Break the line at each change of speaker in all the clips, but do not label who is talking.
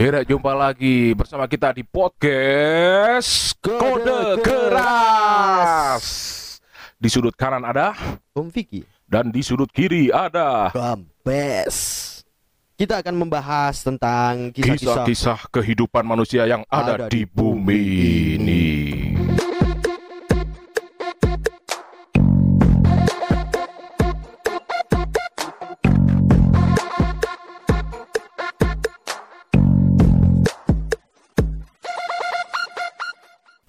Hira jumpa lagi bersama kita di podcast Kode, Keras. Di sudut kanan ada
Om Vicky
dan di sudut kiri ada
Gambes Kita akan membahas tentang kisah-kisah
kehidupan manusia yang ada,
Ada
di
di
bumi
bumi
ini.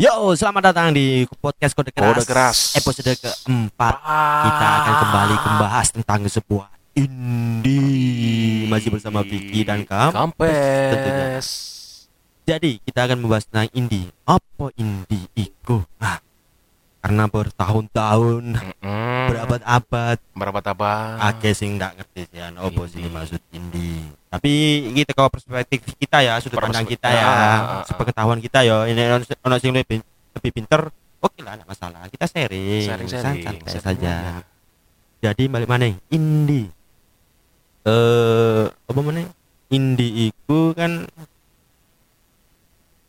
Yo, selamat datang di podcast Kode Keras,
Kode Keras.
Episode keempat Kita akan kembali membahas tentang sebuah indie Masih bersama Vicky dan Kam tentunya.
Kampes.
Jadi, kita akan membahas tentang indie Apa indie itu? Nah, karena bertahun-tahun. Berabad-abad.
Berabad-abad.
Ake sing nggak ngerti sih kan Apa sih maksud indie Tapi kita kalau perspektif kita ya Sudut pandang kita ya.
Ah, ah, ah.
Sepengetahuan kita ya Ini ono ono sing lebih, lebih pinter Oke lah, enggak masalah. Kita sharing
Sharing-sharing,
santai
sharing
saja.
Aja.
Jadi balik mana? Indie Eh Apa mana? Indie itu kan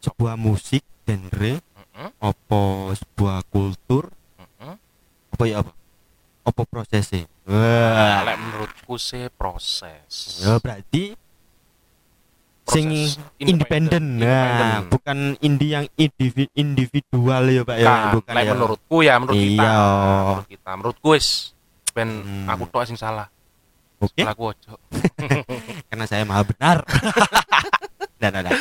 Sebuah musik genre Apa sebuah kultur. Apa ya apa Apa prosesnya
Nah,
Wah
lek menurutku sih proses.
Ya berarti sing independen. Nah, bukan indie yang indivi- individual ya, Pak ya.
Bukan,
Bukan
lek
ya.
menurutku ya menurut kita.
Iya.
Menurut kita, menurutku wis ben
Hmm.
aku tok sing salah.
Oke,
Salah aku ojo.
karena saya maha benar. Nah, nah, nah.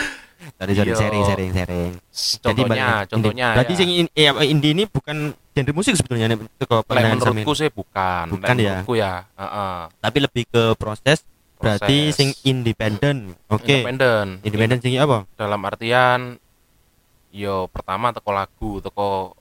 Sorry, sorry,
Iya.
sharing, sharing, sharing.
Contohnya,
balik-
contohnya
indie. Berarti
ya.
sing in- eh, indie ini bukan genre musik sebetulnya nih, itu
menurutku sih bukan. Lek
Bukan ya?
Menurutku ya, heeh.
Tapi lebih ke proses. Berarti sing independen. Oke.
Independen.
Independen sing apa?
Dalam artian yo pertama teko lagu, teko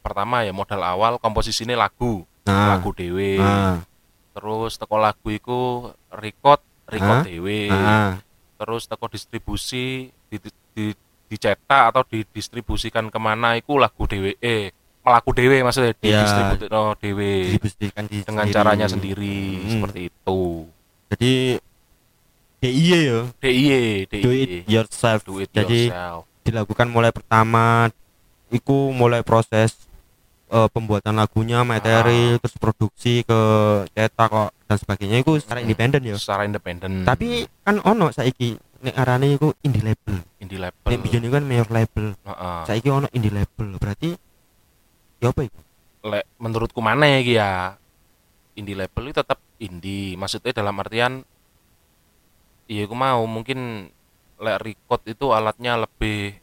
pertama ya modal awal komposisinya lagu,
Nah.
lagu dewe.
Nah.
Terus teko lagu iku record, record dewe.
Nah.
terus teko distribusi di, di, dicetak atau didistribusikan ke mana iku lagu dewe eh lagu dewe maksudnya
Iya.
didistribusi no dewe
Didistribusikan di
dengan
sendiri.
caranya sendiri
Hmm.
seperti itu
Jadi DIY ya.
DIY
do it
DIY
yourself
do it
jadi
yourself
dilakukan mulai pertama iku mulai proses eh, pembuatan lagunya materi terus produksi ke cetak kok dan sebagainya. Itu secara independen ya?
Secara independen.
Tapi kan ono saiki nek arane iku indie label.
Indie label.
Nek biyen iku kan major label.
Heeh.
saiki ono indie label. Berarti ya apa itu
lek menurutku mana ya Ki, ya indie label itu tetap indie. Maksudnya dalam artian iya aku mau mungkin lek record itu alatnya lebih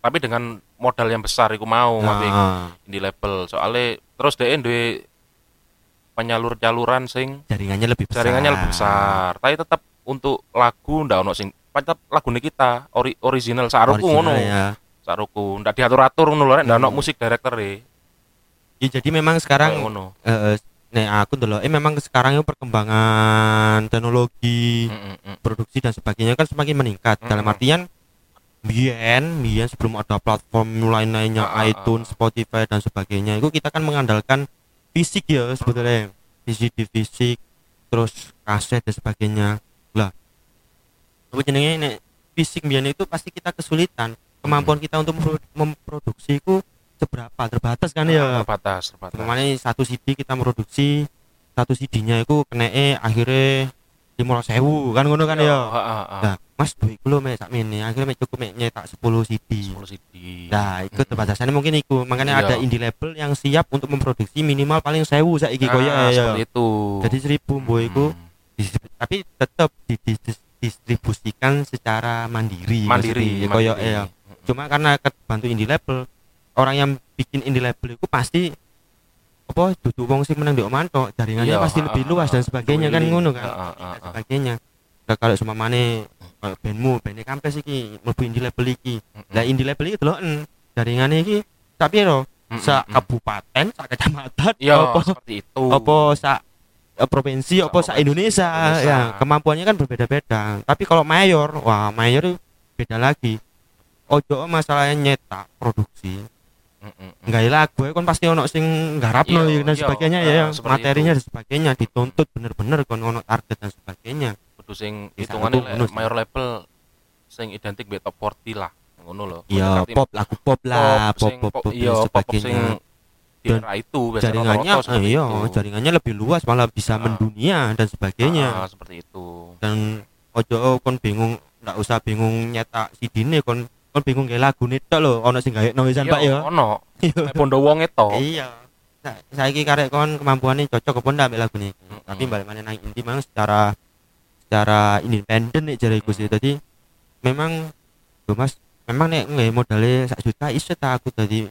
tapi dengan modal yang besar aku mau tapi
nah,
indie label soalnya terus deh duwe penyalur jaluran sing
jaringannya lebih besar
jaringannya lebih besar tapi tetap untuk lagu ndak ono sing tetap lagu kita ori, original saruku ngono
ya.
saruku ndak diatur atur ngono lho ndak ono
Hmm.
musik director e
Ya, jadi memang sekarang
ngono
eh nek aku dulu eh memang sekarang itu perkembangan teknologi
Mm, mm, mm.
produksi dan sebagainya kan semakin meningkat dalam
Mm-mm.
artian biyen biyen sebelum ada platform lain-lainnya
Ah, ah,
iTunes, Spotify dan sebagainya itu kita kan mengandalkan fisik ya sebetulnya. Fisik di fisik terus kaset dan sebagainya. Lah apa jenenge nek fisik biyen itu pasti kita kesulitan. Kemampuan kita untuk mempro- memproduksi itu seberapa? Terbatas kan ya?
Terbatas terbatas.
Kemarin satu CD kita produksi satu CD-nya itu kena akhirnya lima sewu kan ngono kan
Iya,
ya. Nah, Mas duit lo mek sak mene akhirnya mek cukup mek nyetak 10 CD.
10 CD
Nah, itu terbatasannya mungkin itu. Makanya
Iya.
ada indie label yang siap untuk memproduksi minimal paling sewu saiki
Nah,
koyo ya.
seperti itu
Jadi seribu mbo iku
Hmm.
dis- tapi tetap didistribusikan secara mandiri.
mandiri
koyo ya. Cuma karena kebantu indie label, orang yang bikin indie label itu pasti apa duduk wong sing menang di oman tok, jaringannya
Iya,
pasti
ha,
lebih luas dan sebagainya kan
Keliling.
ngono kan.
ha,
Dan
ha.
sebagainya. Nah, kalau cuma mana kalau bandmu, bandnya kampes iki, mlebu indie label iki. Lah indie label iki deloken jaringannya iki tapi
Mm-mm.
sak kabupaten, sak kecamatan,
Iya,
apa
seperti itu.
apa sak eh, provinsi apa
provinsi,
Indonesia,
Indonesia.
ya kemampuannya kan berbeda-beda tapi kalau mayor wah mayor beda lagi ojo masalahnya nyetak produksi. Nggak lagu ya kan pasti ono sing garapno
Iya,
dan
iya,
sebagainya
eh,
ya
seperti
materinya
itu.
dan sebagainya dituntut bener-bener kon ono target dan sebagainya.
Kudu sing
aku
le- mayor label sing identik mbek top 40 lah ngono lho.
Iya pop lagu pop lah pop pop pop
iya
dan
pop pop sing
sebagainya Dan
itu
jaringannya eh, iya jaringannya lebih luas malah bisa
Ah.
mendunia dan sebagainya.
Ah, seperti itu.
Dan ojo kon bingung nggak usah bingung nyetak CD nih kon kon bingung kayak lagu nih tok lho ono sing gawe noisan
Iya,
pak ya.
ono. Nek pondo wong itu
iya. Nah, saiki karek kon kemampuannya cocok apa ndak ambek lagu nih
Mm-mm.
tapi balik mana nang inti memang secara secara independen nih jariku sih tadi memang tuh mas memang nek nggak modalnya sak juta iso tak aku tadi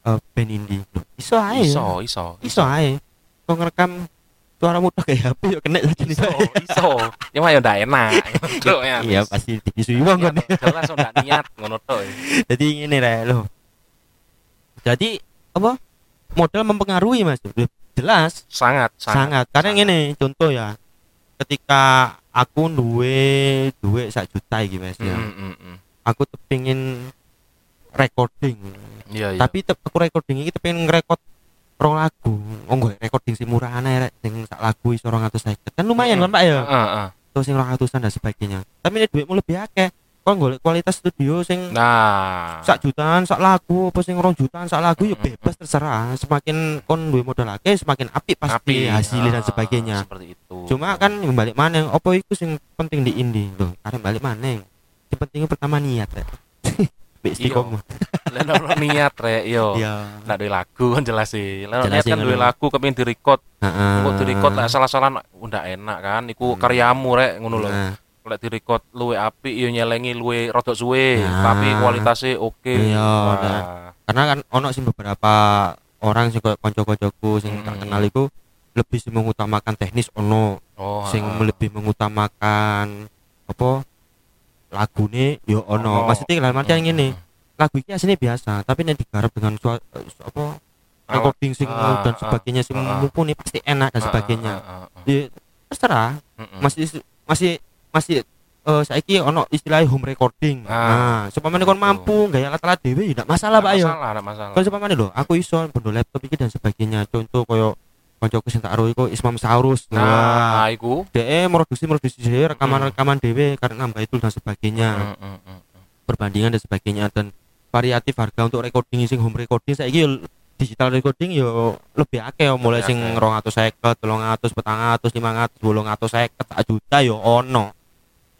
eh, band indie Loh, iso ae.
Iso iso
iso ae. Kok ngerekam suara mudah kayak HP yuk kena saja nih
iso iso. Cuma ya ndak enak. Ya,
iya pasti wong
Iya,
kan.
toh, jelas ndak niat ngono tok
jadi ini rek lo jadi apa? Modal mempengaruhi mas. Jelas.
Sangat
sangat, karena
sangat.
ini contoh ya ketika aku duwe duwe sak juta iki mas ya.
Mm, mm, mm.
aku tuh pengen recording.
Iya iya.
Tapi aku recording ini pengen ngerekod rong lagu. Oh enggak recording sing murah aneh rek. Sing sak lagu iso 250 kan lumayan kan pak ya?
Heeh, heeh.
terus sing 200an dan sebagainya. Tapi ini duitmu lebih akeh kok golek kualitas studio sing
nah.
sak jutaan sak lagu apa sing rong jutaan sak lagu ya bebas terserah. Semakin kon duwe modal akeh semakin apik pasti
Api.
hasilnya dan
Ah,
sebagainya.
seperti itu.
Cuma kan yang balik maneng apa itu sing penting di indie loh karena balik maneng yang penting pertama niat ya Mbak istiqomah.
Lah ono niat rek yo
iya.
Ndak duwe lagu kan jelas sih lah
Jelas
niat
sih
kan duwe lagu kepengin di-record.
Heeh.
Kok di-record lah salah-salah ndak enak kan? Iku
Hmm.
karyamu rek ngono lho.
Nah,
lek di-record luwe apik yo nyelengi luwe rodok suwe
Nah.
tapi kualitasnya oke.
Iya,
Wah.
nah. karena kan ono sih beberapa orang sing kanca-kancaku sing tak
Mm-mm.
kenal iku lebih mengutamakan teknis ono
oh
sing lebih mengutamakan apa lagune yo ono
Ono.
maksudnya dalam artian
Mm-mm.
ngene lagu iki aslinya biasa tapi nek digarap dengan sua- eh, su- apa recording sing
Ah,
dan
ah,
sebagainya sing
ah, ah.
mumpuni pasti enak dan sebagainya ya terserah masih masih masih eh saiki ono istilah home recording.
Ah,
nah, supamane kon
betul.
mampu gaya alat-alat dhewe ya ndak masalah, Pak ya.
masalah ada masalah
Kalau supamane lho, aku iso bondo laptop iki dan sebagainya. Contoh koyo koncoku sing tak aro iku Ismam Saurus.
nah iku
DE produksi produksi dhewe rekaman-rekaman dhewe karena nambah itu dan sebagainya.
Mm, mm, mm, mm.
Perbandingan dan sebagainya dan variatif harga untuk recording sing home recording saiki digital recording yo lebih akeh yo mulai sing
akeh.
250, 300, 400, 500, 850, sak juta yo ono.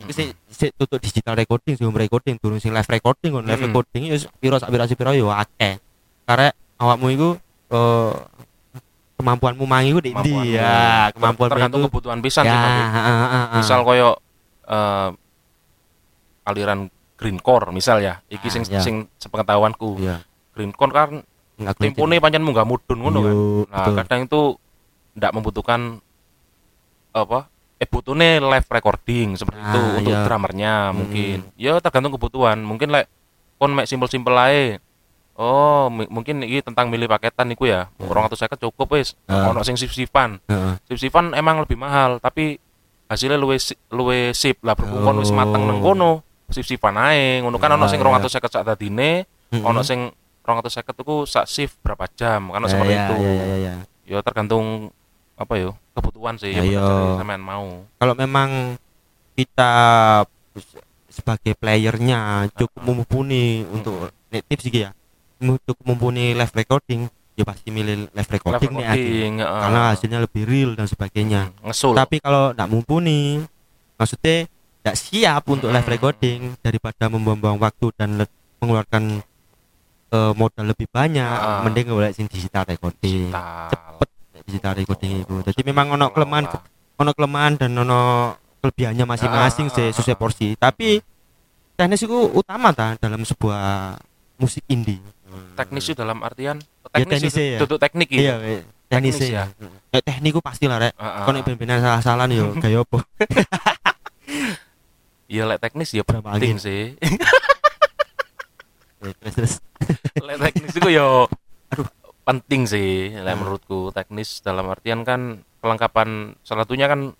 Iki sih sik tutup digital recording sing home recording durung sing live recording kon live recording yo piro sak piro piro yo akeh. Karena awakmu iku eh kemampuanmu mangi di ndi ya, kemampuan
tergantung kebutuhan pisan
ya,
sih
heeh, heeh, heeh.
misal koyo eh, aliran green core misal ya iki
Ah,
sing
ya.
sing sepengetahuanku
iya
green core kan tempone pancen munggah mudun ngono kan
Iya,
nah
betul.
kadang itu ndak membutuhkan apa eh butuhnya live recording seperti itu
Ah,
untuk
iya.
drummernya
Hmm.
mungkin ya tergantung kebutuhan mungkin like kon mek simpel-simpel ae oh mungkin ini tentang milih paketan niku ya orang atau saya cukup wis
Ah.
ono sing sip-sipan
Heeh.
sip-sipan emang lebih mahal tapi hasilnya luwe luwe sip lah wis
Oh.
mateng nang kono sip-sipan ae ngono kan ono sing
iya.
250 sak dadine ono sing 250 iku sak shift berapa jam kan
Ya,
seperti
ya,
itu
ya, ya, ya.
ya tergantung apa yo kebutuhan sih
Ya,
yang
iya.
sampean mau
kalau memang kita se- sebagai playernya cukup mumpuni untuk tips iki ya cukup mumpuni live recording ya pasti milih live
live
recording nih
recording heeh.
karena hasilnya lebih real dan sebagainya.
Ngesul.
Tapi kalau tidak mumpuni maksudnya tidak siap untuk live
Hmm.
recording daripada membuang-buang waktu dan mengeluarkan eh, modal lebih banyak
Ah.
mending golek sing digital recording.
Digital.
cepet digital recording itu. Jadi memang ono kelemahan ono kelemahan dan ono kelebihannya masing-masing sih sesuai porsi. Tapi teknis itu utama ta dalam sebuah musik indie
teknis itu dalam artian
Ya,
teknis
teknisnya
itu
ya.
duduk teknik gitu.
Iya we. teknis
Teknis
ya.
ya.
ya teknik itu pasti lah rek.
Heeh.
kalau ben-benan salah-salah yo kayak apa?
Iya lek teknis ya penting sih.
Ya, terus terus.
Lek teknis itu yo aduh. penting sih lek menurutku. Teknis dalam artian kan kelengkapan salah satunya kan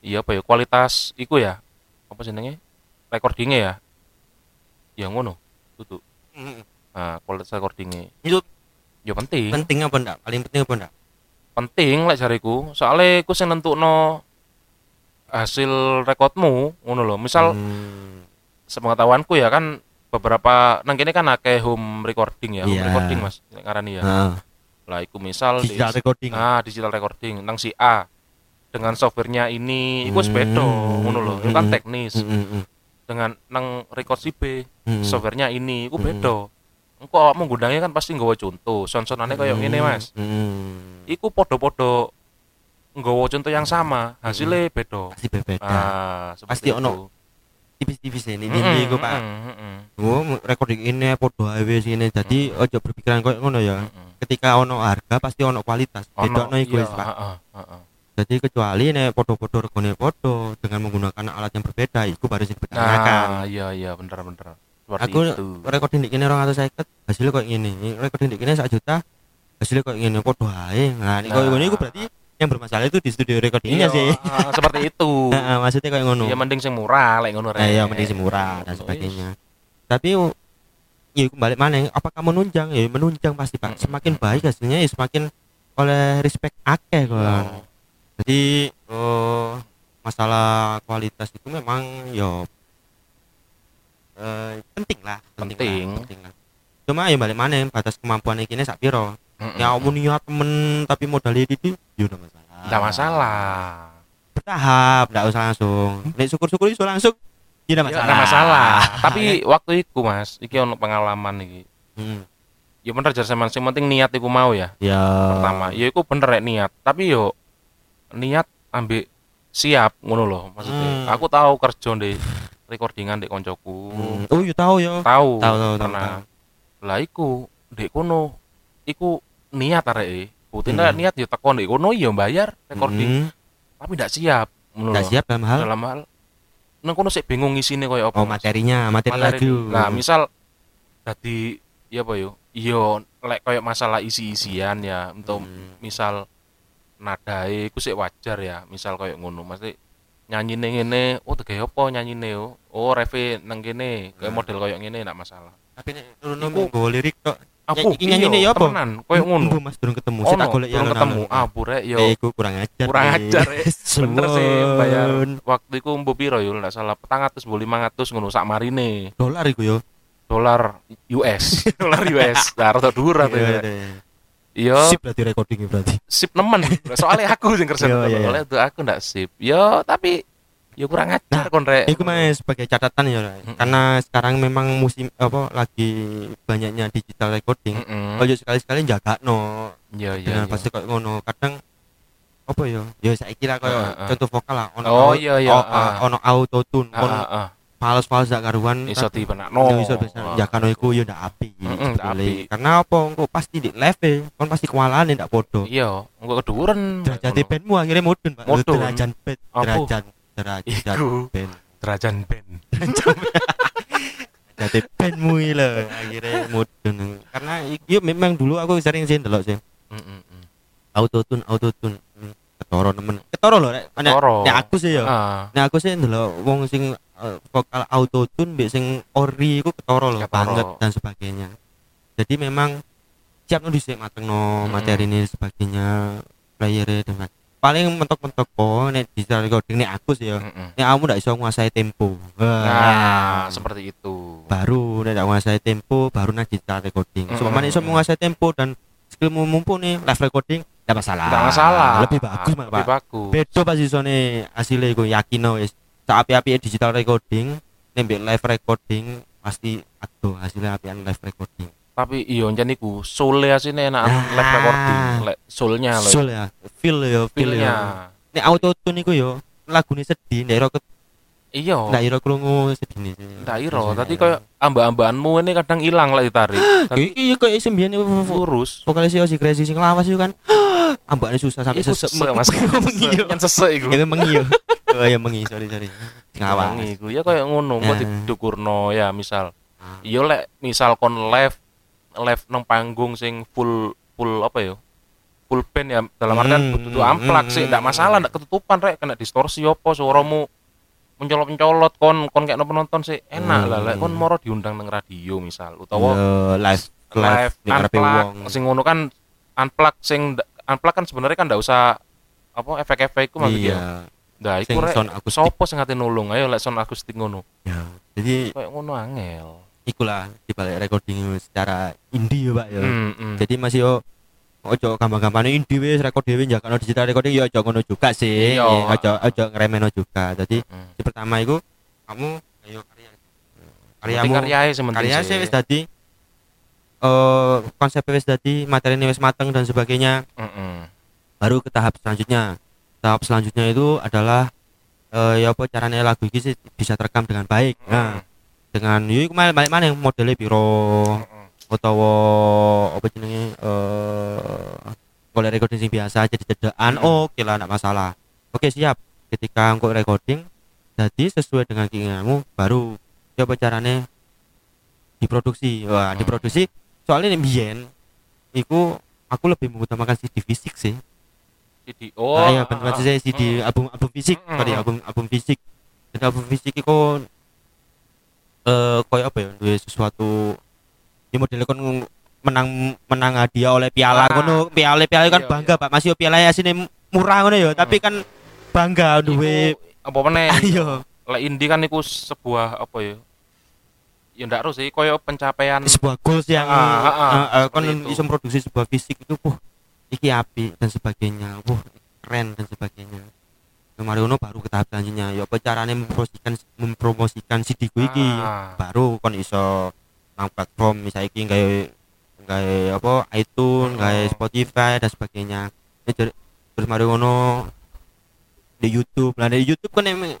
iya apa ya kualitas iku ya. Apa jenenge? Recordingnya ya. Ya ngono tutup nah, kualitas recordingnya
itu
ya penting
penting apa enggak paling penting apa enggak
penting lek jariku soalnya ku sing nentukno hasil rekodmu ngono lho misal
Hmm.
sepengetahuanku ya kan beberapa nang kene kan akeh home recording ya, home
Iya.
recording Mas ngarani ya.
Heeh.
Lah iku misal di-
digital recording
Ah, digital recording nang si A dengan softwarenya ini iku wis beda
Hmm.
ngono lho. Itu kan
Hmm.
teknis.
Mm, mm, mm,
Dengan nang record si B
mm.
softwarenya ini iku
Hmm.
Beda. Engko awakmu ngundangnya kan pasti nggawa contoh, son-sonane koyo
Mm,
ngene Mas.
mm.
Iku podo-podo nggawa contoh yang sama, hasilnya beda.
pasti berbeda
Ah,
Pasti
itu.
ono tipis-tipis ini ini iku Pak
mm-mm, mm-mm,
oh recording ini podo ae sini jadi ojo berpikiran koyo ngono ya
mm-mm.
ketika ono harga pasti ono kualitas
Ono,
bedokno iku
iya,
Pak jadi kecuali nek podo-podo regane podo dengan menggunakan alat yang berbeda itu baru dipertanyakan
Nah, iya iya bener bener. Seperti
aku
itu.
recording di kene 250 hasilnya kok ngene recording di kene 1 juta hasilnya kok ngene podo ae nah nek koyo
Nah.
ngono iku berarti yang bermasalah itu di studio recordingnya
Iya,
sih
ah, seperti itu.
Heeh, maksudnya kayak ngono
Ya mending sing murah lek ngono
Nah, ya mending sing murah dan sebagainya. Tapi ya balik mana? Apakah menunjang? Ya menunjang pasti pak. Semakin baik hasilnya ya semakin oleh respect akeh
wis.
kan.
Oh,
Jadi oh, masalah kualitas itu memang ya eh, penting lah,
Penting.
lah, penting lah. Cuma ya balik mana? Batas kemampuan ini sak piro?
mm-mm.
Ya mau niat temen tapi modalnya itu ya udah masalah.
Nggak masalah.
Bertahap, nggak usah langsung. Nek syukur-syukur iso langsung. Tidak
Ya,
masalah.
nggak masalah. Tapi waktu itu Mas, iki ono pengalaman iki.
Hmm.
Ya bener jar sampean sing penting niat iku mau ya.
Ya.
Pertama, ya iku bener rek niat. Tapi yo niat ambek siap ngono loh maksudnya.
Hmm.
Aku tahu kerja di recordingan di koncoku.
Hmm. Oh, iya tahu ya.
Tahu.
Tahu tahu tahu.
pernah. Lah iku ndek kono iku niat areke. Buktinya
Hmm.
niat ya teko ndek kono ya bayar recording,
Hmm.
tapi ndak siap. Loh.
siap dalam hal
Dalam hal nang kono sik bingung isine koyo apa.
oh materinya, materi,
Materi.
lagu.
Nah, misal tadi ya apa yo? Yo lek koyo masalah isi-isian ya untuk
Hmm.
misal nadae iku sik wajar ya. Misal koyo ngono, mesti nyanyine ngene, oh tege apa nyanyine oh. Oh, reve nang kene, kayak model koyo ngene ndak masalah.
Tapi
Iku-
nggo lirik tok.
Aku
iki nyanyine ya apa?
Temenan, koyo ngono.
Mas durung ketemu. Tak
Ono,
golek ya
ketemu. Ah, burek yo.
Eh, iku kurang ajar.
Kurang
eh.
ajar, eh. Bener sih bayar waktu itu mbo piro yo salah 400 mbo 500 ngono sak marine
Dolar iku yo.
dolar US dolar US nah
Iya,
atuh
iya.
Yo
Sip berarti recording berarti.
sip nemen soalnya aku sing kerja
Iya, iya, iya.
soalnya tuh aku ndak sip yo tapi yo kurang ajar kon rek
Iku mas sebagai catatan ya, Ray.
Mm-mm.
karena sekarang memang musim apa lagi banyaknya digital recording.
Heeh.
Ojo sekali-sekali jaga no
Iya iya.
dengan
iya.
pasti kok ngono. Kadang apa ya? Ya saya kira koyo
Heeh, heeh.
contoh vokal lah. Ono
Oh, iya, iya,
o- a-
ah.
ono auto tune,
Ah,
ono fals-fals gak karuan.
Iso
kadang-
dipenakno.
Ya iso bisa jaga no iku ya ndak api. Sebetulnya.
api.
Karena apa? Engko pasti di live kon pasti kewalahan ndak podo.
Iya, engko keduren.
Derajat bandmu akhirnya mudun, Pak.
Mudun.
Derajat band, derajat derajat band.
derajan band.
Jadi bandmu iki lho akhirnya mudun. Karena iki yo memang dulu aku sering sih ndelok sih.
Heeh.
Auto tune, auto tune. Ketoro nemen. Ketoro lho rek. Nek
Ketoro.
nek aku sih ya. Nek aku sih ndelok wong sing eh, vokal auto tune mbek sing ori iku ketoro lho
Ketoro.
banget dan sebagainya. Jadi memang siap nu dhisik matengno
Mm-mm.
materi ini sebagainya player dan paling mentok-mentok po nek digital recording nek aku sih ya.
heeh.
Nek kamu ndak iso nguasai tempo.
Nah,
Wah.
seperti itu.
baru nek ndak nguasai tempo baru nak digital recording.
Mm-mm.
Cuma iso menguasai tempo dan skillmu mumpuni live recording ndak masalah.
Nggak masalah.
Lebih bagus malah,
Lebih
Pak.
bagus.
Bedo pas isone hasilnya iku yakin wis. Sak api-api digital recording, nembek live recording pasti aduh hasilnya apian live recording.
Tapi iya jan iku soul asine enak
Ah.
live recording, lek soulnya lho.
Soul ya, feel ya, feel ya. Nek auto tune iku yo lagune sedih, nek ira ke-
Iya.
ndak ira krungu sedih.
Ndak iro, tadi koyo amba-ambaanmu ini kadang ilang lek ditarik. Tadi
iki koyo sembian
lurus.
vokalis si Crazy sing lawas itu kan ambaknya susah sampai sesek
Mas.
yo.
Yang sesek iku.
itu mengi yo oh ya mengi sorry sorry. Ngawas
Wangi iku. Ya koyo ngono, kok
Nah.
didukurno ya misal. Iya lek misal kon live live nang panggung sing full full apa ya? Full band ya. Dalam artian
Hmm,
butuh amplak sih,
hmm,
ndak masalah, ndak ketutupan rek, kena distorsi apa suaramu mencolot-mencolot kon kon kayak penonton sih. Enak lah lek kon
Hmm.
moro diundang nang radio misal. Utawa
Yo, live
live
di ngarepe
unplug. sing ngono kan unplug sing unplug kan sebenarnya kan ndak usah apa efek-efek iku maksudnya.
Iya
Nah, iku rek
sound akustik
sopo sing ate nulung ayo lek sound akustik ngono.
ya jadi
Kayak ngono angel.
ikulah dibalik recording secara indie ya pak ya
Hmm, hmm.
jadi masih yo ojo gampang-gampang indie wis rekod dhewe njakno digital recording ya ojo ngono juga sih
Iya.
Eh, ojo ojo ngremeno juga jadi
Hmm.
yang pertama itu kamu ayo karya
Karyamu karyae sementing
karya
sih.
wis dadi eh konsep wis dadi materi wis mateng dan sebagainya
Heeh.
baru ke tahap selanjutnya tahap selanjutnya itu adalah eh ya apa caranya lagu ini sih bisa terekam dengan baik. Nah dengan yuk balik balik mana yang modelnya? Biro utawa apa jenenge eh kalau recording sing biasa jadi cedaan
Hmm.
oke lah enggak masalah. Oke siap. Ketika engkau recording jadi sesuai dengan keinginanmu baru coba caranya? Diproduksi. Wah
Hmm.
diproduksi. Soalnya nih biyen iku aku lebih mengutamakan CD fisik sih
CD. Oh.
oh, iya benar saya CD
Hmm.
album album fisik
Hmm.
sorry album album fisik dan album fisik itu eh koyo apa ya duwe sesuatu ya modelnya kan menang menang hadiah oleh piala
Ah.
ngono piala piala kan
Iya,
bangga pak masih piala ya sini murah ngono ya tapi kan bangga duwe
apa meneh?
ayo
Lek indie kan iku sebuah apa ya? Ya ndak harus sih koyo pencapaian
sebuah goals yang
Ah, ah, ah.
eh, eh, kan
itu.
bisa produksi sebuah fisik itu wah iki api dan sebagainya. Wah keren dan sebagainya. Kemarin ngono baru ke tahap selanjutnya ya apa caranya mempromosikan mempromosikan CD ku iki?
Ah.
baru kon iso nang platform. Misalnya iki gawe gawe apa iTunes gawe
Oh.
Spotify dan sebagainya. Ya, terus mari ngono di YouTube. Lah di YouTube kan emang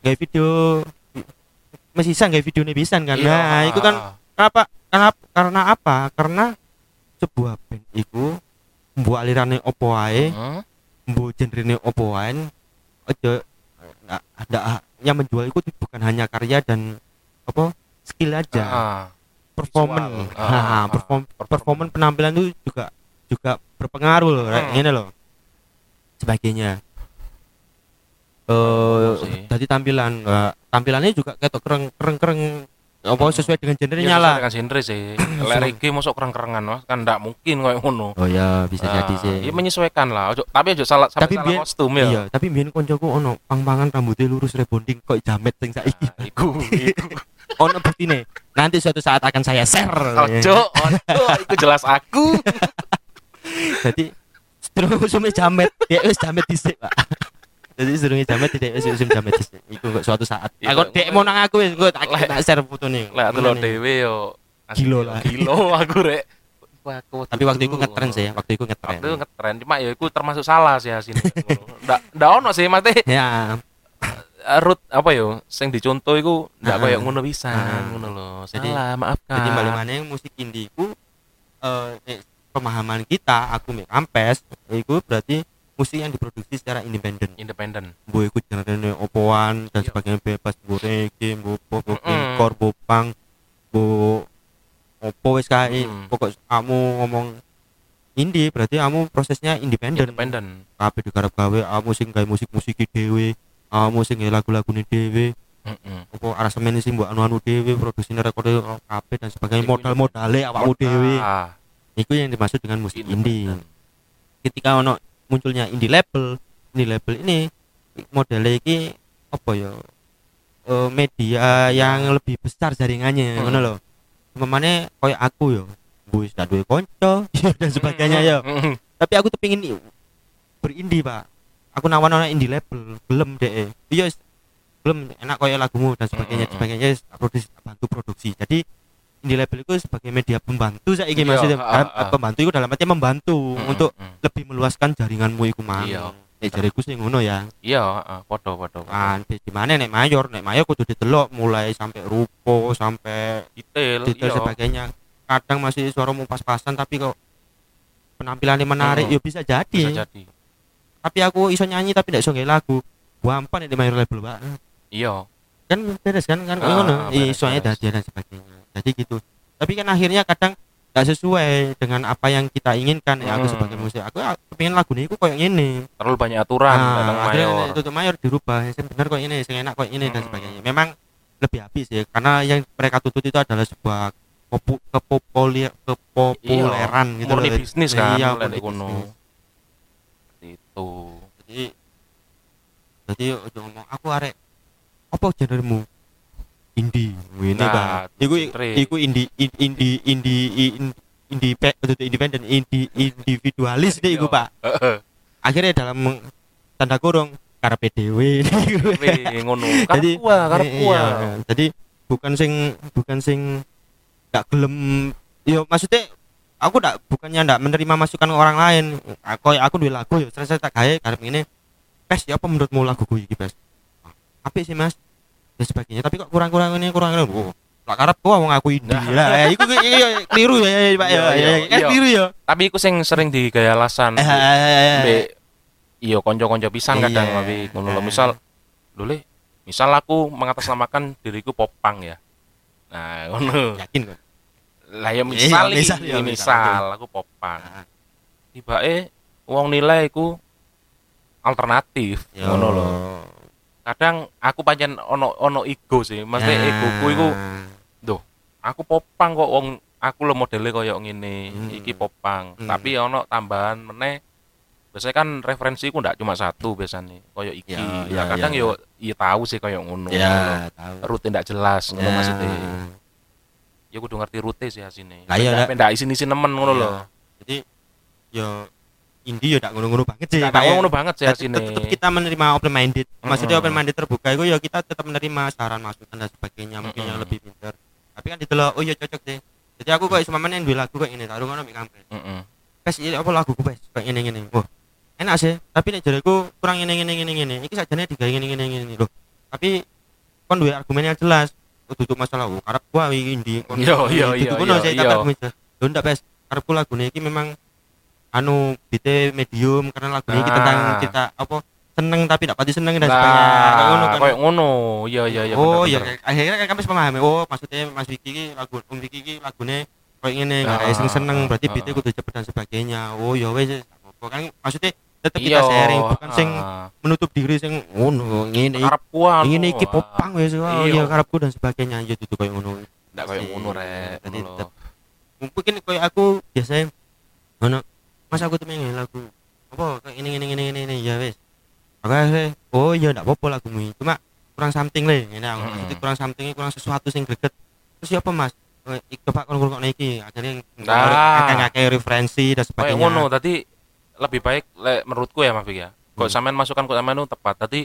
gawe video masih bisa gawe video nih bisa kan?
Iya,
nah itu kan kenapa kenapa karena apa? Karena sebuah band itu membuat alirannya opo wae
Heeh.
membuat genrenya opo wae aja nggak ada yang menjual itu bukan hanya karya dan apa skill aja
Ah.
performan nah,
ah.
perform performan penampilan itu juga juga berpengaruh loh
Hmm.
gini loh sebagainya eh
sih.
tadi tampilan eh, tampilannya juga kayak kereng kereng kereng apa sesuai dengan genrenya
Ya,
lah
sesuai dengan genre sih. Lek reggae mosok kereng-kerengan mas kan ndak mungkin koyo ngono.
oh ya bisa jadi
Ah,
sih
Ya menyesuaikan lah. Ojo, tapi ojo salah
Tapi
salah kostum ya.
iya tapi biyen koncoku ono pang-pangan rambutnya lurus rebonding kok jamet sing saiki
Ah, iku iku.
ono buktine nanti suatu saat akan saya share
Ojo, ojo, iku jelas aku.
jadi terus usume jamet ya wis jamet dhisik Pak jadi sedurunge jamet tidak wis usum jamet iku kok suatu saat aku dek mau nang aku wis engko tak tak share fotone
Lek delok dhewe yo yo,
lah.
Gilo aku rek. Aku
tapi waktu itu ngetren sih waktu itu ngetren
Waktu itu ngetren cuma ya iku termasuk salah sih asine. Ndak ndak ono sih mate
ya
root apa yo sing dicontoh iku ndak
Ah.
koyo ngono bisa
Ah.
ngono lho.
Jadi-
Salah, maafkan.
jadi balik mana yang musik indie ku eh pemahaman kita aku mek kampes itu berarti musik yang diproduksi secara independen
independen.
bu ikut genre opoan dan
Iya.
sebagainya bebas bu reggae bu pop
Mm-mm.
hardcore bu punk bu opo wis kae
Mm.
pokok kamu ngomong indie berarti kamu prosesnya independen
Independen.
kabeh digarap gawe kamu sing gawe musik-musik dhewe kamu sing gawe lagu-lagune dhewe
Heeh.
apa aransemen sing mbok anu-anu dhewe produksinya rekode kabeh dan sebagainya
Iku
modal-modale awakmu dhewe
Ah,
itu yang dimaksud dengan musik indie ketika ono munculnya indie label indie label ini modelnya iki apa ya eh, media yang lebih besar jaringannya
Hmm.
ngono lho. Memane koyo aku yo wis gak duwe konco dan sebagainya ya.
Heeh.
tapi aku tuh pengen berindie pak. Aku nawan ono indie label belum deh iya belum enak koyo lagumu dan sebagainya
Hmm, hmm,
sebagainya. Produksi bantu produksi. Jadi indie label itu sebagai media pembantu saya ingin maksudnya eh,
ah.
pembantu itu dalam arti membantu
Heeh,
untuk
heeh.
lebih meluaskan jaringanmu iku mang.
Iya.
Ya jariku sih ngono ya.
Iya, podo podo. podo.
Kan di mana nek mayor, nek mayor kudu didelok mulai sampai rupo sampai
Detail,
detail
iya.
sebagainya. Kadang masih suaramu pas-pasan tapi kok penampilannya menarik
Heeh.
ya bisa jadi.
Bisa jadi.
Tapi aku iso nyanyi tapi tidak iso lagu. Gampang nek di mayor label, Pak.
Iya.
Kan beres kan kan
Ah,
ngono. Isonya
beres.
dadi dan sebagainya. Jadi gitu. Tapi kan akhirnya kadang nggak sesuai dengan apa yang kita inginkan ya aku
Hmm.
sebagai musik aku pengen lagu ini aku kayak gini
Terlalu banyak aturan
Ah, akhirnya
mayor.
tutup mayor dirubah yang benar kok ini yang enak kok ini dan
Hmm.
sebagainya memang lebih habis ya karena yang mereka tuntut itu adalah sebuah kepu, kepopuler, kepopuleran gitu
Murni
loh.
bisnis kan,
iya murni bisnis.
Itu.
jadi Jadi ngomong aku arek apa genremu? Indie. Ngene,
Nah,
Bang. Iku iku indie in- indie indie in- indie independen indie individualis deh iku. Pak. Akhirnya dalam tanda kurung dhewe.
Wih, ngono.
Jadi
karep
iya, iya. Jadi bukan sing bukan sing gak gelem yo maksudnya aku ndak bukannya ndak menerima masukan orang lain. Aku aku duwe lagu yo saya tak gawe karep ngene. Pes ya apa menurutmu laguku iki, Pes? Apik sih, Mas. Dan sebagainya. Tapi kok kurang-kurang ini kurang ini. Oh, lah karep gua wong aku indie.
Nah.
Lah, ya, iku iya keliru ya, Pak ya.
Iya, iya,
Ya,
iya.
keliru ya.
Tapi iku sing sering digaya alasan.
Eh, eh, eh, eh.
Mbek iya kanca-kanca pisan kadang tapi ngono.
Eh.
Misal Le, misal aku mengatasnamakan diriku popang ya. Nah, ngono.
Yakin kok.
Lah ya misal,
Iya, misal,
aku popang.
Ah,
Tibake wong nilai iku alternatif ngono lho. Kadang aku pancen ono ono ego sih. Maksudnya
Nah.
egoku iku aku popang kok wong aku lo modelnya koyo ngene
Hmm.
iki popang
Hmm.
tapi ono tambahan meneh biasanya kan referensiku ndak cuma satu biasanya koyo iki
Ya,
ya,
ya,
kadang
ya,
yo iya tahu sih koyo ngono
Ya,
rute ndak jelas ngono
Ya.
maksudnya ya kudu ngerti rute sih asine
Lah iya,
ndak isin-isin nemen ngono
Iya.
lho
Jadi yo indie yo tak ngono-ngono banget sih.
ndak
ya.
ngono banget sih asine
tetep kita menerima open minded. Maksudnya open minded terbuka itu ya kita tetap menerima saran masukan dan sebagainya mungkin yang lebih pintar. Tapi kan ditelok oh iya cocok deh. Jadi aku kok semamen yang duwe lagu kayak ini taruh ngono mbek kampret.
Heeh.
Pes ini apa lagu ku pes kayak ngene ngene. Wah, enak sih. Tapi nek jareku kurang ngene ngene ngene ngene. Iki sajane digawe ngene ngene ngene loh. Tapi kon duwe argumen yang jelas. Duduk masalah oh, karep gua iki indie kon.
Iya, iya, iya,
Duduk ngono
iya,
sih
iya.
tak argumen. Lho ndak pes. Karepku lagune iki memang anu bite medium karena iki
Nah.
tentang kita apa seneng tapi dapat diseneng dan sebagainya. Kayak ngono
Nah,
kan.
koyo ngono. Iya iya iya.
oh iya akhirnya kan kami memahami oh maksudnya Mas Wiki iki lagu Om Wiki iki lagune kayak ngene nggak
Ah,
ada sing seneng
ah,
berarti
ah,
beatnya
ah.
kudu cepet dan sebagainya oh ya wes kan maksudnya tetap
Iya.
kita sharing bukan sing
ah.
menutup diri sing ngono ngene iki
gua
ngene iki
anu,
popang wes oh
Iya.
iya karepku dan sebagainya ya itu kayak ngono
ndak koyo ngono rek.
Mungkin kayak aku biasanya ngono mas aku tuh pengen lagu apa kayak ini ini ini ini, ini ya wes aku akhirnya oh iya ndak apa-apa lagumu ini. cuma kurang something le ini aku maksudnya kurang something kurang sesuatu sing greget terus siapa mas Eh, ik- coba kalau ngurung iki akhirnya
Nah.
ngakak referensi dan
Kayak
sebagainya
ngono tadi lebih baik le, menurutku ya Mas Fik ya. Kok
Hmm.
sampean masukan kok sampean itu tepat. Tadi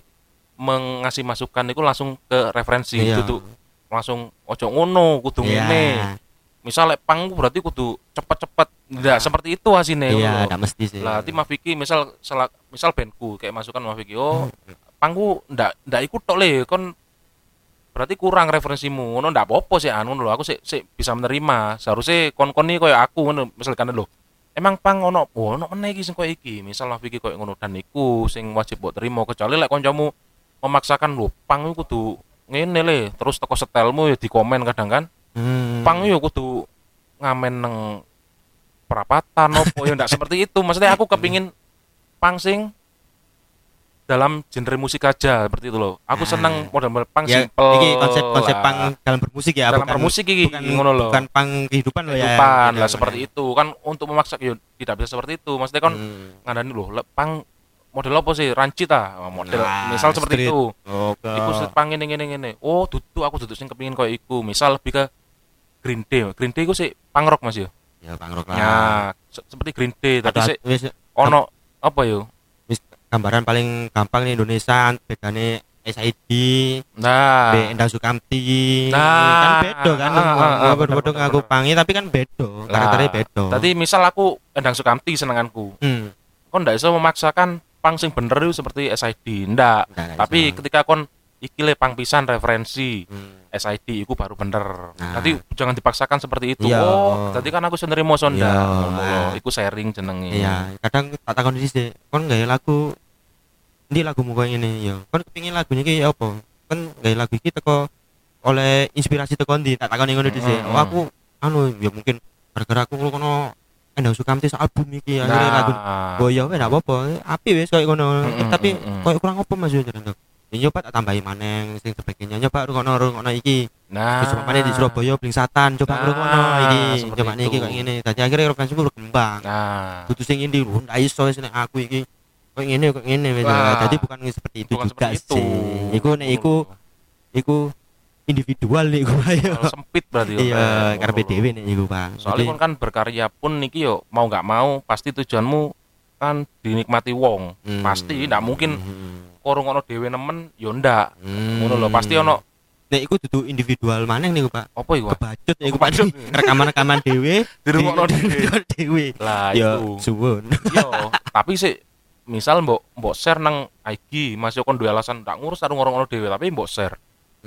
mengasih masukan itu langsung ke referensi
Iya.
itu langsung ojo ngono kudu
Iya.
ngene. Misal lek pang berarti kudu cepet-cepet. Nggak seperti itu asine.
Iya ndak mesti sih.
Lah, Mas Vicky misal salah, misal bandku kayak masukan Mas Vicky,
Hmm.
oh pangku ndak ndak ikut tok le kon berarti kurang referensimu. Ngono ndak apa-apa sih anu lho aku sih sih bisa menerima. Seharusnya kon-kon iki koyo aku ngono misalkan lho emang pang ono oh, ono meneh iki sing koyo iki? Misal Mas Vicky koyo ngono dan iku sing wajib mbok terima kecuali lek kancamu memaksakan lho pang kudu ngene le terus teko setelmu ya di komen kadang kan
Hmm.
pang yo kudu ngamen neng perapatan opo ya ndak seperti itu maksudnya aku kepingin pang sing dalam genre musik aja seperti itu loh aku
Ah.
seneng model-model pang
ya
simple
iki konsep konsep pang dalam bermusik ya
dalam
bukan
bermusik iki
bukan
ngono loh
bukan pang kehidupan loh ya
kehidupan
Beda,
lah seperti
beda.
itu kan untuk memaksa yo tidak bisa seperti itu maksudnya kan
Hmm.
ngandani loh le- pang model apa sih ranci ta model
Nah,
misal seperti
street.
itu
Oke.
iku street pang ini ini ini oh duduk aku duduk sing kepingin koyo iku misal lebih ke Green Day Green Day iku sih pang rock mas yo
ya pang rock lah
Ya, se- seperti Green Day
Ada-
sih
wis
ono apa yo?
wis gambaran paling gampang di Indonesia bedane SID
Nah,
Be Endang Sukamti
Nah.
kan bedo kan
Ah, ah, ah,
bodoh
bener,
ngaku pangi tapi kan bedo
Lah,
karakternya bedo
tadi misal aku Endang Sukamti senenganku.
hmm.
Kon ndak iso memaksakan pang sing bener itu seperti SID, ndak. Tapi
bisa.
ketika kon iki le pang pisan referensi
Hmm.
SID iku baru bener.
Nah.
Nanti jangan dipaksakan seperti itu.
Iya.
Oh, tadi kan aku sendiri mau sonda.
Iya.
Ngono lho, Iku sharing jenenge.
iya kadang tak takon sih kon gaya lagu ini lagu muka ini ya kon kepingin lagunya ki apa kon gaya lagu iki teko oleh inspirasi teko ndi tak takon ngono dhisik oh aku anu ya mungkin gara-gara aku ngono Endang Sukamti album iki akhirnya lagu
Nah,
Oh ya wes ndak apa-apa. Api wes koyo ngono.
Mm-mm,
Tapi
mm-mm.
koyo kurang apa Mas. Ya nyoba tak tambahi maneng sing sebagainya. Nyoba rungokno rungokno iki.
nah,
Terus mana di Surabaya bling satan coba
Nah,
rungokno iki. Coba iki koyo ngene. Dadi akhirnya referensiku berkembang.
Nah,
Kudu sing indi lho ndak iso nek aku iki kok ngene kok ngene wis jadi bukan seperti itu
bukan
juga
seperti itu
sih iku nek iku iku individual nih ayo
Kalau sempit berarti
iya
ngono.
dhewe nek iku Pak
soalnya
Jadi-
kon kan berkarya pun niki yo mau nggak mau pasti tujuanmu kan dinikmati wong
Hmm.
pasti ndak mungkin
Hmm.
Korong ono dhewe nemen yo ndak.
Hmm.
ngono lho pasti ono
nek iku dudu individual maneh niku Pak.
Apa iku
kebacut iku Pak. Rekaman-rekaman dhewe.
Dirungokno
di-
dhewe. Lah itu
suwun.
Yo tapi sih misal mbok mbok share nang IG masih kon duwe alasan ndak ngurus karo ngorong-ngorong dhewe tapi mbok share.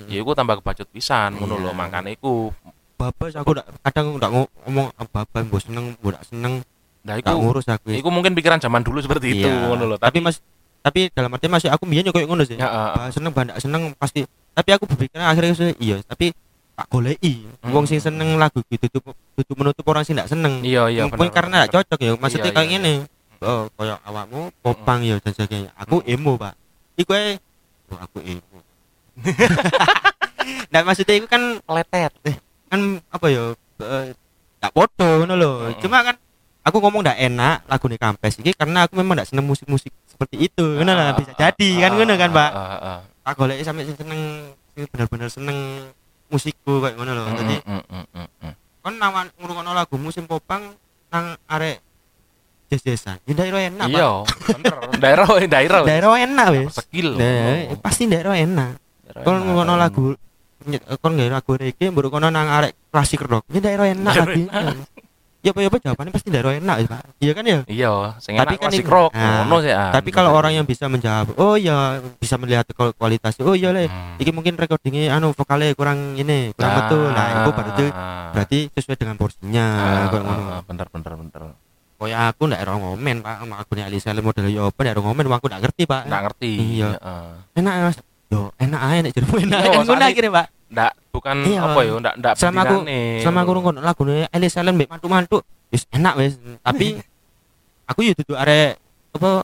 Ya iku tambah kebacut pisan ngono
Iya.
lho makane iku.
Babas aku ndak kadang ndak ngo- ngomong babas mbok seneng mbok seneng.
Nah iku
ngurus aku.
iku mungkin pikiran zaman dulu seperti itu
Iya.
ngono lho
tapi
tapi
mas tapi dalam arti masih aku biyen yo koyo ngono sih.
Ya eh,
bah seneng ndak seneng pasti. Tapi aku berpikir akhirnya sih, iya tapi tak goleki. Wong sing seneng lagu gitu tutup tutup menutup orang sing ndak seneng.
Iya iya
mungkin
bener,
karena
bener.
cocok ya maksudnya
Iya,
kayak
iya,
ngene. oh koyo awakmu popang ya dan sebagainya. Aku emo pak. Iku ae. Oh, aku emo. Nah maksudnya itu kan
letet
kan apa ya eh, podo ngono lho.
Heeh.
cuma kan aku ngomong ndak enak lagu nih kampes iki karena aku memang ndak seneng musik-musik seperti itu. Ngono lah bisa jadi kan ngono kan pak?
Ah, ah, ah.
tak golek sampe seneng bener-bener seneng musikku kayak ngono lho.
Mm,
dadi
mm, mm, mm, mm.
kon nawan ngrungokno lagu musim popang nang arek jazz-jazzan ya daerah enak pak.
iya bener daerah daerah
daerah enak wis.
Skill
nah, pasti daerah enak. Kon ngrungokno lagu ny- kon nggak lagu reggae mbok kono nang arek klasik rock. Ya daerah enak lagi ya apa ya apa? Jawabannya pasti daerah enak ya pak. Iya kan ya?
Iya sing
Tapi
enak
kan
klasik
iku-
rock
Ah,
ngono sih ah.
tapi kalau orang yang bisa menjawab oh ya bisa melihat kual- kualitasnya oh iya le
Hmm.
iki mungkin recordingnya anu vokalnya kurang ini kurang
Ah,
betul nah itu berarti
ah,
berarti sesuai dengan porsinya
ah, ah, ah, bener bener bener.
Kayak aku ndak ero ngomen pak. Aku nih Alisa model yo apa ndak ero ngomen aku ndak ngerti pak.
Nggak ngerti
Iya.
heeh.
enak mas. Yo enak aja nek jermu enak
Iya,
kan ngono akhirnya pak
ndak bukan
Iya.
apa ya ndak ndak
Sama aku- sama aku
ngono.
nih Alisa Len mbek mantu-mantu wis enak wis. Tapi aku yo duduk arek apa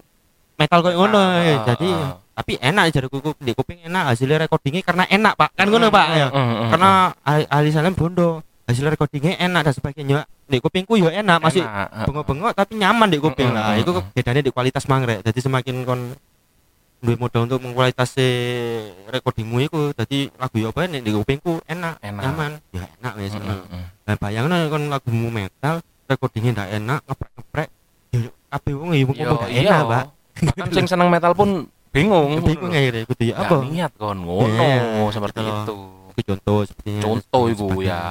metal koyo ngono ya.
ah,
jadi
ah.
tapi enak jadi kuku di kuping enak hasilnya recordingnya karena enak pak. Kan ngono pak ya.
Mm, mm, mm,
karena Ali- Alisa Len bondo hasil recordingnya enak dan sebagainya. Di kupingku yo enak masih
ah,
bengok-bengok tapi nyaman di kuping. Lah itu bedanya di kualitas mangrek jadi semakin kon duwe modal untuk mengkualitasi recordingmu itu jadi lagu ya apa nih di kupingku enak,
Enak.
nyaman. Ya enak wis
mm, mm, mm.
nah bayangno kon lagumu metal recordingnya ndak enak ngeprek-ngeprek ya kabeh wong ya mung
Yo,
ndak
iya.
Enak pak.
Bahkan sing seneng metal pun bingung.
Bingung akhirnya kudu ya apa?
niat kon. Ngono
Iya,
seperti
gitu
itu.
Itu contoh sepertinya
contoh iku
sebagainya.
ya.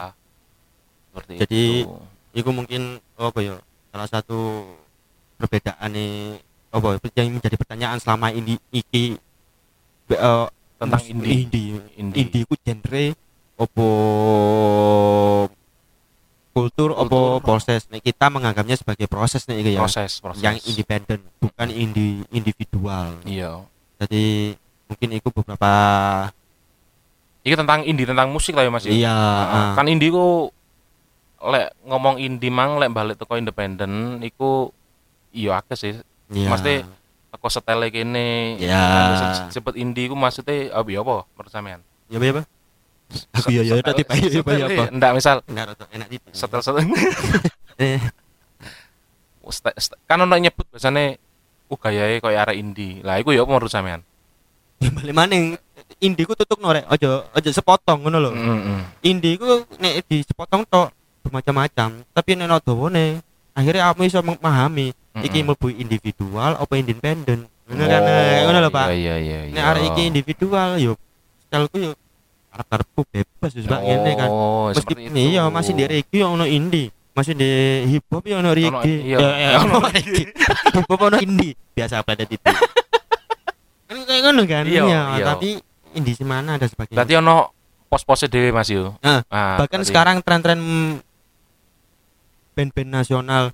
seperti
Jadi-
itu.
itu mungkin apa ya salah satu perbedaan nih apa ya, yang menjadi pertanyaan selama ini iki eh,
tentang indie
indie
indie
indie ku genre opo kultur opo proses? Nih kita menganggapnya sebagai proses nih ya
proses proses.
yang independen bukan indi individual.
Iya.
Jadi mungkin itu beberapa
ini tentang indie tentang musik lah ya mas ya?
iya
Nah,
ah.
kan indie ku lek ngomong indie mang lek balik teko independen iku iya akeh sih
iya.
mesti teko setele kene
Iya.
Kan cepet indie ku maksudnya apa ya apa menurut sampean?
Ya apa? Ya aku ya ya tadi pak ya Pak, ya apa?
enggak misal
enggak enak di
setel setel kan ono nyebut biasanya uh gayae koyo arek indie. Lah iku ya apa menurut sampean?
Ya balik maning indie ku tutup norek aja aja sepotong ngono lho.
Heeh.
indie ku nek di sepotong tok bermacam-macam. Tapi nek ono dawane akhirnya kamu iso memahami iki
Mm-mm.
mlebu individual apa independen. Ngono kan eh, ngono lho Pak.
iya iya iya.
Nek arek iki individual yo stylku yo arep-arepku bebas wis Pak ngene kan.
Oh
meskipun iya masih di reggae yo ono indie. Masih di hip hop yo ono reggae.
iya.
Ya, ya, ono reggae. Hip hop ono indie. Biasa pada titik kan kayak ngono kan
Iya, iya.
tapi indie di mana ada sebagainya.
Berarti ono pos-posnya dhewe Mas yo?
Ah,
Ah,
bahkan sekarang tren-tren band-band nasional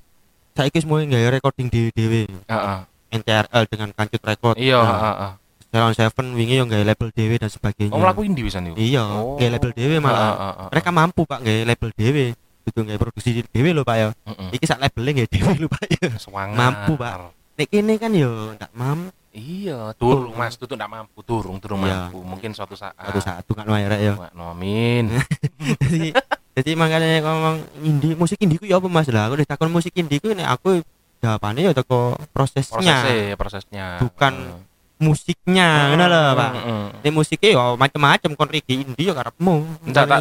saya semua nggak recording di
Heeh.
NTRL dengan kancut record
iya
nah. Salon Seven wingi yang nggak label dewe dan sebagainya
oh mlaku indie pisan yo
iya
Oh.
nggak label dewe malah
Heeh, heeh, heeh.
mereka mampu pak nggak label dewe itu nggak produksi dewe loh pak ya
Heeh.
iki sak labelnya nggak dewe loh pak ya
Semangat.
Mampu, Pak. nek ini kan yo nggak mampu
Iya, durung Mas, itu ndak mampu, durung, durung
Iya.
mampu. Mungkin suatu saat.
satu saat tuh kan wae ya
Nomin.
jadi makanya ngomong indie musik indie ku ya apa mas? Lah aku ditakon musik indie ku nek aku jawabannya ya teko prosesnya.
Prosesnya prosesnya.
Bukan
Hmm.
musiknya ngono lho Pak.
Hmm, hmm.
ini musiknya ya macam-macam kon reggae indie ya karepmu.
Enggak, tak-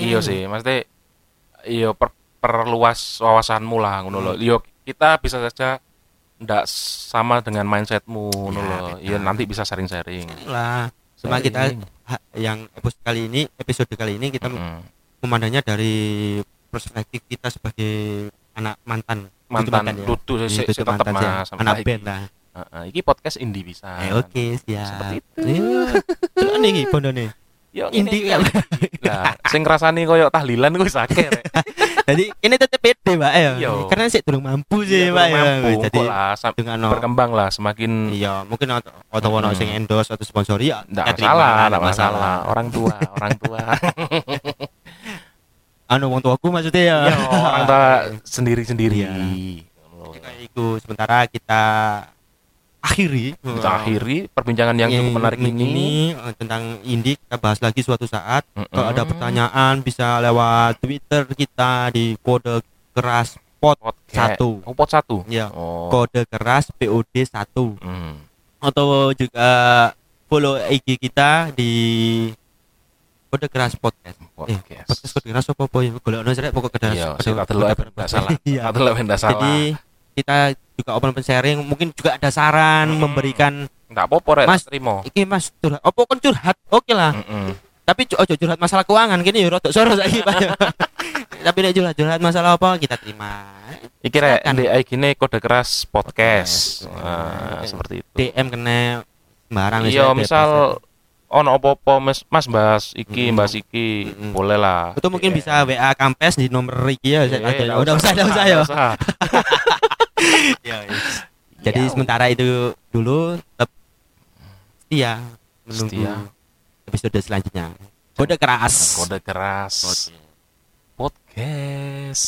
iya sih maksudnya iya per, perluas wawasanmu lah ngono
Hmm.
loh yo kita bisa saja ndak sama dengan mindsetmu ngono
Ya,
loh iya nanti bisa sharing-sharing
lah cuma kita yang episode kali ini episode kali ini kita
Mm-mm.
Memandangnya dari perspektif kita sebagai anak mantan
mantan
ya. Iya,
sih
dudu
tetap
mantan sih,
mas
anak band lah
Heeh, iki podcast indie bisa
eh, oke siap
Seperti itu.
Iya. Terus nih iki bondone
yo
indie
ini lah sing ngrasani koyo tahlilan kuwi sakit rek
jadi ini tetep pede mbak ya
Iya.
karena sih durung mampu sih
Iya,
mbak ya
mampu
jadi
lah
dengan
berkembang lah semakin
iya mungkin atau atau ono
Hmm.
sing endorse atau sponsori ya
Nggak
ya
masalah,
nggak
masalah. Orang tua, orang tua.
anu wong tuaku maksudnya ya
ya, orang tua sendiri-sendiri.
Iya. Kayak itu sementara kita akhiri
Kita akhiri perbincangan yang cukup menarik ini.
eh, tentang indie kita bahas lagi suatu saat
Mm-mm.
kalau ada pertanyaan bisa lewat Twitter kita di kode keras pot satu
Oh, pot satu.
ya
Oh.
kode keras POD satu
Hmm.
atau juga follow IG kita di kode keras podcast eh,
Podcast.
podcast kode keras apa apa ya golek ono srek pokok keras
Iya, tak delok ndak salah.
Iya.
Tak delok ndak salah.
Jadi kita juga open sharing, mungkin juga ada saran
Hmm.
memberikan
Ndak apa-apa rek,
Mas.
terima.
iki Mas curhat. Opo kon curhat? Oke lah.
Mm-mm.
Tapi cu- ojo curhat masalah keuangan gini ya rodok soro saiki Pak. Tapi nek curhat curhat masalah apa kita terima.
Iki rek di ne kode keras podcast.
Podcast.
Nah, seperti itu.
DM kena sembarang wis
Iya,
ya,
misal ono apa-apa Mas, Mas bahas iki,
Mm.
bahas iki,
Mm.
boleh lah.
ya. Itu mungkin
Iya.
bisa WA Kampes di nomor iki ya. Ada-
nggak
Udah usah, udah usah ya.
nggak usah.
Jadi
Ya,
sementara itu dulu tetap setia menunggu
Setia.
episode selanjutnya. Kode keras.
kode keras podcast